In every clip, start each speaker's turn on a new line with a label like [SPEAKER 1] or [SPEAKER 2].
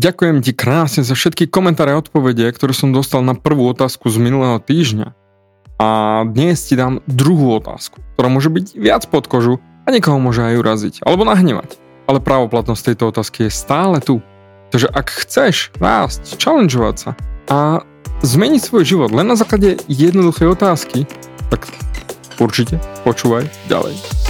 [SPEAKER 1] ďakujem ti krásne za všetky komentáre a odpovede, ktoré som dostal na prvú otázku z minulého týždňa. A dnes ti dám druhú otázku, ktorá môže byť viac pod kožu a niekoho môže aj uraziť alebo nahnevať. Ale právoplatnosť tejto otázky je stále tu. Takže ak chceš rásť, challengeovať sa a zmeniť svoj život len na základe jednoduchej otázky, tak určite počúvaj ďalej.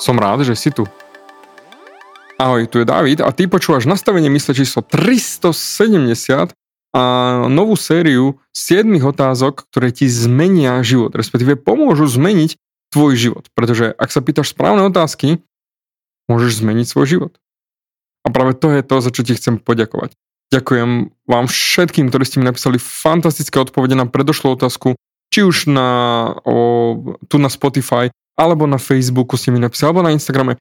[SPEAKER 1] Som rád, že si tu. Ahoj, tu je David a ty počúvaš nastavenie mysle číslo 370 a novú sériu 7 otázok, ktoré ti zmenia život, respektíve pomôžu zmeniť tvoj život. Pretože ak sa pýtaš správne otázky, môžeš zmeniť svoj život. A práve to je to, za čo ti chcem poďakovať. Ďakujem vám všetkým, ktorí ste mi napísali fantastické odpovede na predošlú otázku, či už na, o, tu na Spotify, alebo na Facebooku ste mi napísali, alebo na Instagrame.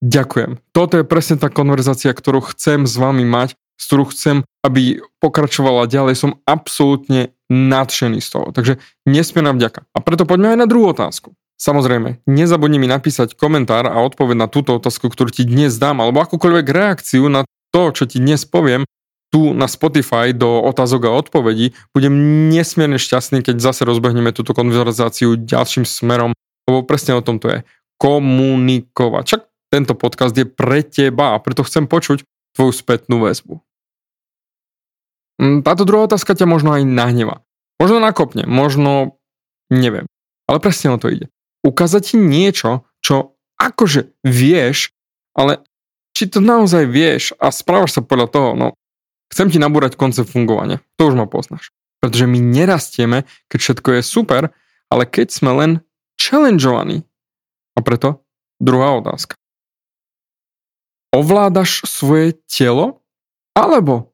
[SPEAKER 1] Ďakujem. Toto je presne tá konverzácia, ktorú chcem s vami mať, s ktorú chcem, aby pokračovala ďalej. Som absolútne nadšený z toho. Takže nesmierna vďaka. A preto poďme aj na druhú otázku. Samozrejme, nezabudni mi napísať komentár a odpoveď na túto otázku, ktorú ti dnes dám, alebo akúkoľvek reakciu na to, čo ti dnes poviem, tu na Spotify do otázok a odpovedí. Budem nesmierne šťastný, keď zase rozbehneme túto konverzáciu ďalším smerom lebo presne o tom to je. Komunikovať. Čak tento podcast je pre teba a preto chcem počuť tvoju spätnú väzbu. Mm, táto druhá otázka ťa možno aj nahneva. Možno nakopne, možno neviem. Ale presne o to ide. Ukázať ti niečo, čo akože vieš, ale či to naozaj vieš a správaš sa podľa toho, no chcem ti nabúrať koncept fungovania. To už ma poznáš. Pretože my nerastieme, keď všetko je super, ale keď sme len challengeovaný. A preto druhá otázka. Ovládaš svoje telo alebo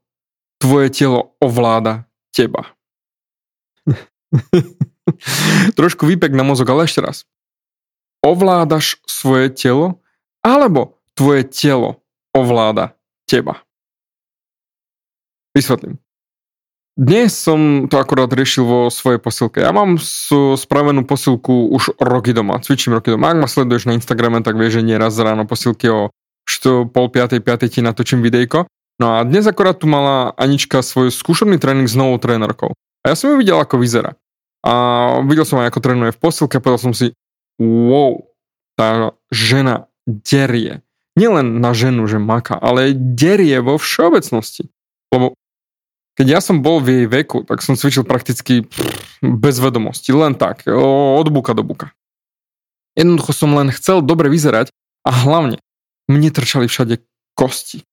[SPEAKER 1] tvoje telo ovláda teba? Trošku výpek na mozog, ale ešte raz. Ovládaš svoje telo alebo tvoje telo ovláda teba? Vysvetlím. Dnes som to akorát riešil vo svojej posilke. Ja mám spravenú posilku už roky doma, cvičím roky doma. Ak ma sleduješ na Instagrame, tak vieš, že nieraz ráno posilky o što, pol piatej, piatej ti natočím videjko. No a dnes akorát tu mala Anička svoj skúšobný tréning s novou trénerkou. A ja som ju videl, ako vyzerá. A videl som aj, ako trénuje v posilke a povedal som si, wow, tá žena derie. Nielen na ženu, že maka, ale derie vo všeobecnosti. Lebo keď ja som bol v jej veku, tak som cvičil prakticky bez vedomosti, len tak, od buka do buka. Jednoducho som len chcel dobre vyzerať a hlavne mne trčali všade kosti.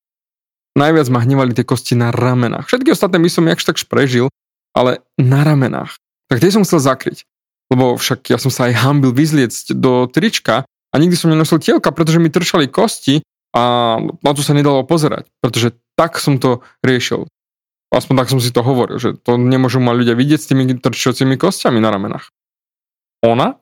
[SPEAKER 1] Najviac ma hnevali tie kosti na ramenách. Všetky ostatné by som jakž tak prežil, ale na ramenách. Tak tie som chcel zakryť. Lebo však ja som sa aj hambil vyzliecť do trička a nikdy som nenosil tielka, pretože mi trčali kosti a na to sa nedalo pozerať. Pretože tak som to riešil. Aspoň tak som si to hovoril, že to nemôžu ma ľudia vidieť s tými trčiacimi kostiami na ramenách. Ona?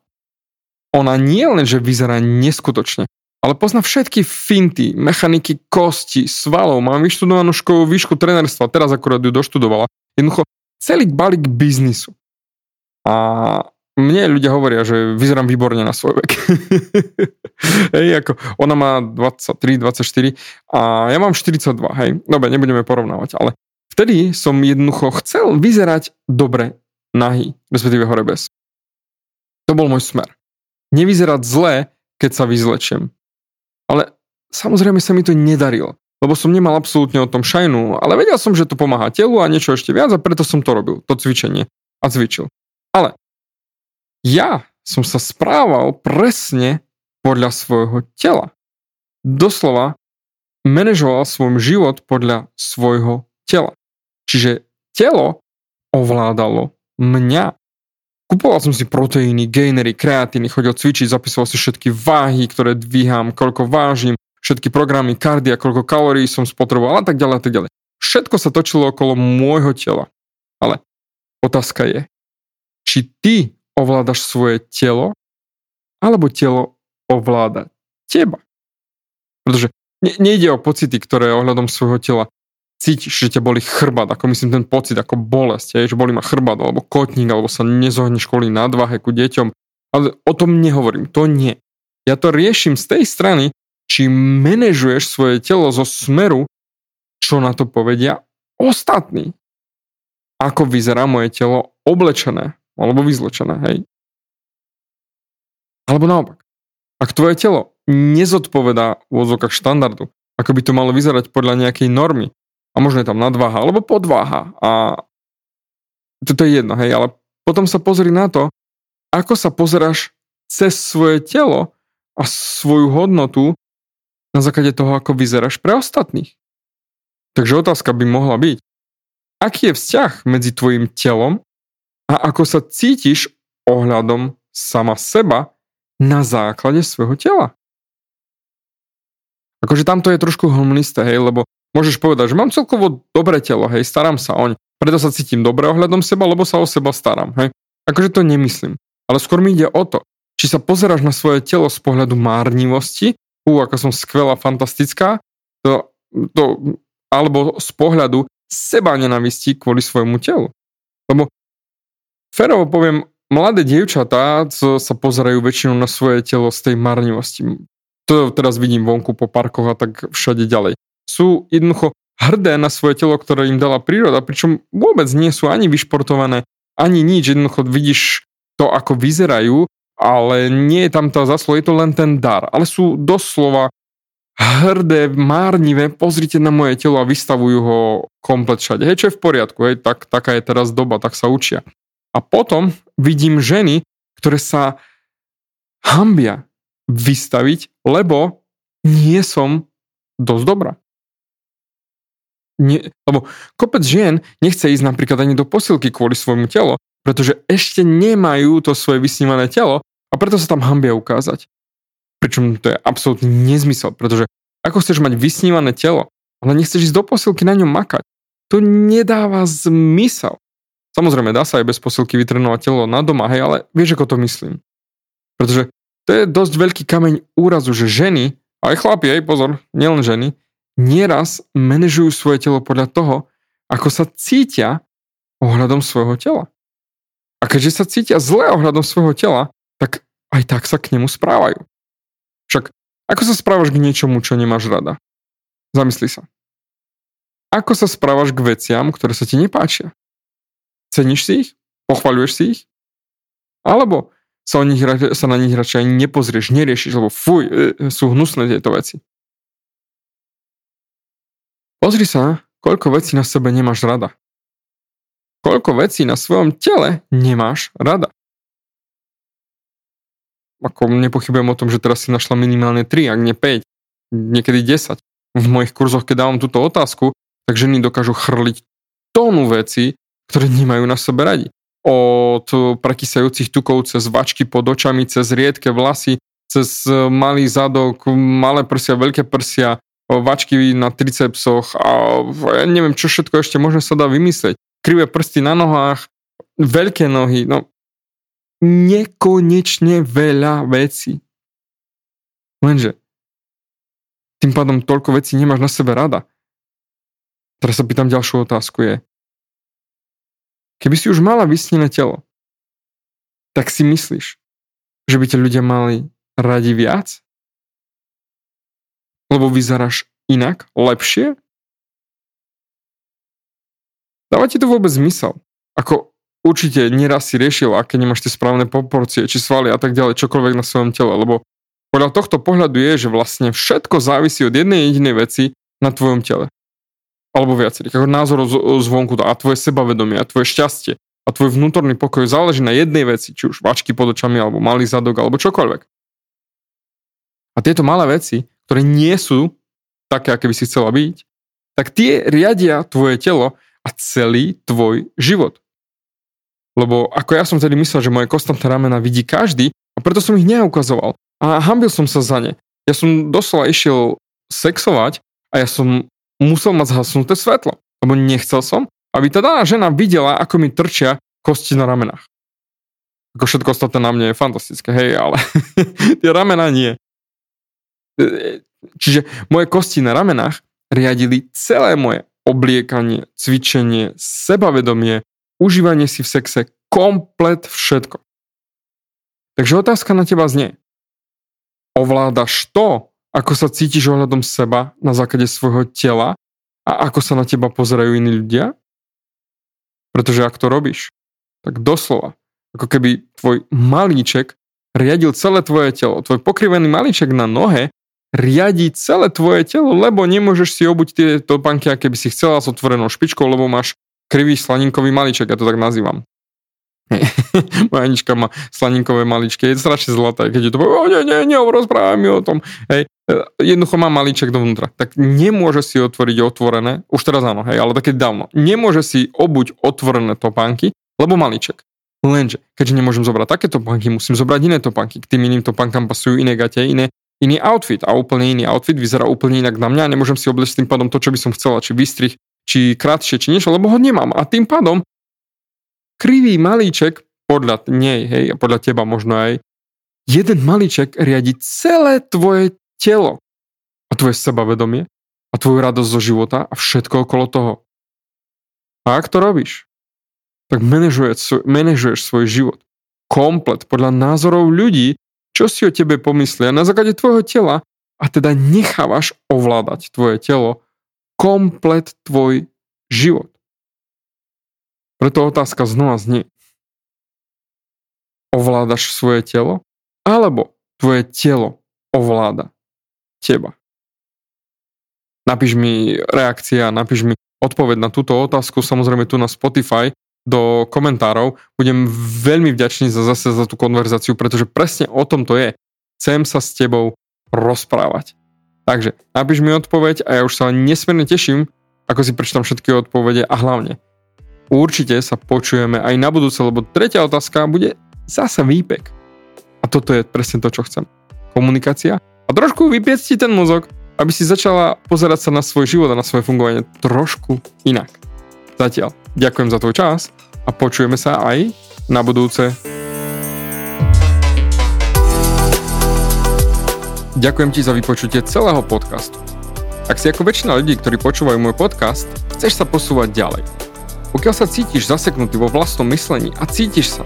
[SPEAKER 1] Ona nie len, že vyzerá neskutočne, ale pozná všetky finty, mechaniky kosti, svalov, má vyštudovanú školu výšku trenerstva, teraz akurát ju doštudovala. Jednoducho celý balík biznisu. A mne ľudia hovoria, že vyzerám výborne na svoj vek. hej, ako ona má 23, 24 a ja mám 42, hej. Dobre, nebudeme porovnávať, ale Vtedy som jednoducho chcel vyzerať dobre nahý, respektíve hore bez. To bol môj smer. Nevyzerať zle, keď sa vyzlečiem. Ale samozrejme sa mi to nedarilo, lebo som nemal absolútne o tom šajnu, ale vedel som, že to pomáha telu a niečo ešte viac a preto som to robil, to cvičenie a cvičil. Ale ja som sa správal presne podľa svojho tela. Doslova manažoval svoj život podľa svojho tela. Čiže telo ovládalo mňa. Kupoval som si proteíny, gainery, kreatíny, chodil cvičiť, zapisoval si všetky váhy, ktoré dvíham, koľko vážim, všetky programy, kardia, koľko kalórií som spotreboval a tak ďalej a tak ďalej. Všetko sa točilo okolo môjho tela. Ale otázka je, či ty ovládaš svoje telo, alebo telo ovláda teba. Pretože ne, nejde o pocity, ktoré ohľadom svojho tela cítiš, že ťa boli chrbát, ako myslím ten pocit, ako bolesť, že boli ma chrbát, alebo kotník, alebo sa nezohneš kvôli nadvahe ku deťom. Ale o tom nehovorím, to nie. Ja to riešim z tej strany, či manažuješ svoje telo zo smeru, čo na to povedia ostatní. Ako vyzerá moje telo oblečené, alebo vyzlečené, hej. Alebo naopak. Ak tvoje telo nezodpovedá v odzvukách štandardu, ako by to malo vyzerať podľa nejakej normy, a možno je tam nadváha alebo podváha a toto je jedno, hej, ale potom sa pozri na to, ako sa pozeráš cez svoje telo a svoju hodnotu na základe toho, ako vyzeráš pre ostatných. Takže otázka by mohla byť, aký je vzťah medzi tvojim telom a ako sa cítiš ohľadom sama seba na základe svojho tela. Akože tamto je trošku hmlisté, hej, lebo môžeš povedať, že mám celkovo dobré telo, hej, starám sa oň, preto sa cítim dobre ohľadom seba, lebo sa o seba starám, hej. Akože to nemyslím. Ale skôr mi ide o to, či sa pozeráš na svoje telo z pohľadu márnivosti, ú, ako som skvelá, fantastická, to, to, alebo z pohľadu seba nenavistí kvôli svojmu telu. Lebo ferovo poviem, mladé dievčatá sa pozerajú väčšinou na svoje telo z tej marnivosti. To teraz vidím vonku po parkoch a tak všade ďalej sú jednoducho hrdé na svoje telo, ktoré im dala príroda, pričom vôbec nie sú ani vyšportované, ani nič, jednoducho vidíš to, ako vyzerajú, ale nie je tam tá zaslo, je to len ten dar. Ale sú doslova hrdé, márnivé, pozrite na moje telo a vystavujú ho komplet všade. Hej, čo je v poriadku, hej, tak, taká je teraz doba, tak sa učia. A potom vidím ženy, ktoré sa hambia vystaviť, lebo nie som dosť dobrá nie, lebo kopec žien nechce ísť napríklad ani do posilky kvôli svojmu telu, pretože ešte nemajú to svoje vysnívané telo a preto sa tam hambia ukázať. Pričom to je absolútny nezmysel, pretože ako chceš mať vysnívané telo, ale nechceš ísť do posilky na ňom makať. To nedáva zmysel. Samozrejme, dá sa aj bez posilky vytrenovať telo na doma, hej, ale vieš, ako to myslím. Pretože to je dosť veľký kameň úrazu, že ženy, aj chlapi, aj pozor, nielen ženy, nieraz manažujú svoje telo podľa toho, ako sa cítia ohľadom svojho tela. A keďže sa cítia zle ohľadom svojho tela, tak aj tak sa k nemu správajú. Však ako sa správaš k niečomu, čo nemáš rada? Zamysli sa. Ako sa správaš k veciam, ktoré sa ti nepáčia? Ceníš si ich? Pochvaľuješ si ich? Alebo sa, o nich, sa na nich radšej ani nepozrieš, neriešiš, lebo fuj, e, sú hnusné tieto veci. Pozri sa, koľko vecí na sebe nemáš rada. Koľko vecí na svojom tele nemáš rada. Ako nepochybujem o tom, že teraz si našla minimálne 3, ak nie 5, niekedy 10. V mojich kurzoch, keď dávam túto otázku, tak ženy dokážu chrliť tónu veci, ktoré nemajú na sebe radi. Od prekysajúcich tukov cez vačky pod očami, cez riedke vlasy, cez malý zadok, malé prsia, veľké prsia, vačky na tricepsoch a ja neviem, čo všetko ešte možno sa dá vymyslieť. Krivé prsty na nohách, veľké nohy, no nekonečne veľa vecí. Lenže tým pádom toľko vecí nemáš na sebe rada. Teraz sa pýtam ďalšiu otázku je, keby si už mala vysnené telo, tak si myslíš, že by ťa ľudia mali radi viac? Lebo vyzeráš inak, lepšie? Dáva ti to vôbec zmysel? Ako určite nieraz si riešil, aké nemáš tie správne proporcie, či svaly a tak ďalej, čokoľvek na svojom tele, lebo Podľa tohto pohľadu je, že vlastne všetko závisí od jednej jedinej veci na tvojom tele. Alebo viacerých, ako názorov zvonku a tvoje sebavedomie a tvoje šťastie a tvoj vnútorný pokoj záleží na jednej veci, či už vačky pod očami, alebo malý zadok, alebo čokoľvek. A tieto malé veci, ktoré nie sú také, aké by si chcela byť, tak tie riadia tvoje telo a celý tvoj život. Lebo ako ja som tedy myslel, že moje kostnaté ramena vidí každý a preto som ich neukazoval. A hambil som sa za ne. Ja som doslova išiel sexovať a ja som musel mať zhasnuté svetlo. Lebo nechcel som, aby tá daná žena videla, ako mi trčia kosti na ramenách. Ako všetko ostatné na mne je fantastické, hej, ale tie ramená nie. Čiže moje kosti na ramenách riadili celé moje obliekanie, cvičenie, sebavedomie, užívanie si v sexe, komplet všetko. Takže otázka na teba znie. Ovládaš to, ako sa cítiš ohľadom seba na základe svojho tela a ako sa na teba pozerajú iní ľudia? Pretože ak to robíš, tak doslova, ako keby tvoj malíček riadil celé tvoje telo. Tvoj pokrivený malíček na nohe riadi celé tvoje telo, lebo nemôžeš si obuť tie topánky, aké by si chcela s otvorenou špičkou, lebo máš krivý slaninkový maliček, ja to tak nazývam. Moja Anička má slaninkové maličky, je strašne zlaté, keď je to povie, o nie, nie, nie, rozprávaj mi o tom. Hej, jednoducho má maliček dovnútra. Tak nemôže si otvoriť otvorené, už teraz áno, hej, ale také dávno. Nemôže si obuť otvorené topánky, lebo maliček. Lenže, keďže nemôžem zobrať takéto topánky, musím zobrať iné topánky. K tým iným topánkam pasujú iné gate, iné iný outfit a úplne iný outfit vyzerá úplne inak na mňa a nemôžem si obliecť tým pádom to, čo by som chcela, či vystrih, či krátšie, či niečo, lebo ho nemám. A tým pádom krivý malíček podľa nej, hej, a podľa teba možno aj, jeden malíček riadi celé tvoje telo a tvoje sebavedomie a tvoju radosť zo života a všetko okolo toho. A ak to robíš, tak manažuješ, manažuješ svoj život komplet podľa názorov ľudí, čo si o tebe pomyslia na základe tvojho tela a teda nechávaš ovládať tvoje telo komplet tvoj život. Preto otázka znova znie. Ovládaš svoje telo? Alebo tvoje telo ovláda teba? Napíš mi reakcia, napíš mi odpoveď na túto otázku, samozrejme tu na Spotify do komentárov. Budem veľmi vďačný za zase za tú konverzáciu, pretože presne o tom to je. Chcem sa s tebou rozprávať. Takže napíš mi odpoveď a ja už sa nesmierne teším, ako si prečítam všetky odpovede a hlavne určite sa počujeme aj na budúce, lebo tretia otázka bude zase výpek. A toto je presne to, čo chcem. Komunikácia a trošku vypiec ti ten mozog, aby si začala pozerať sa na svoj život a na svoje fungovanie trošku inak. Zatiaľ, ďakujem za tvoj čas a počujeme sa aj na budúce. Ďakujem ti za vypočutie celého podcastu. Ak si ako väčšina ľudí, ktorí počúvajú môj podcast, chceš sa posúvať ďalej. Pokiaľ sa cítiš zaseknutý vo vlastnom myslení a cítiš sa,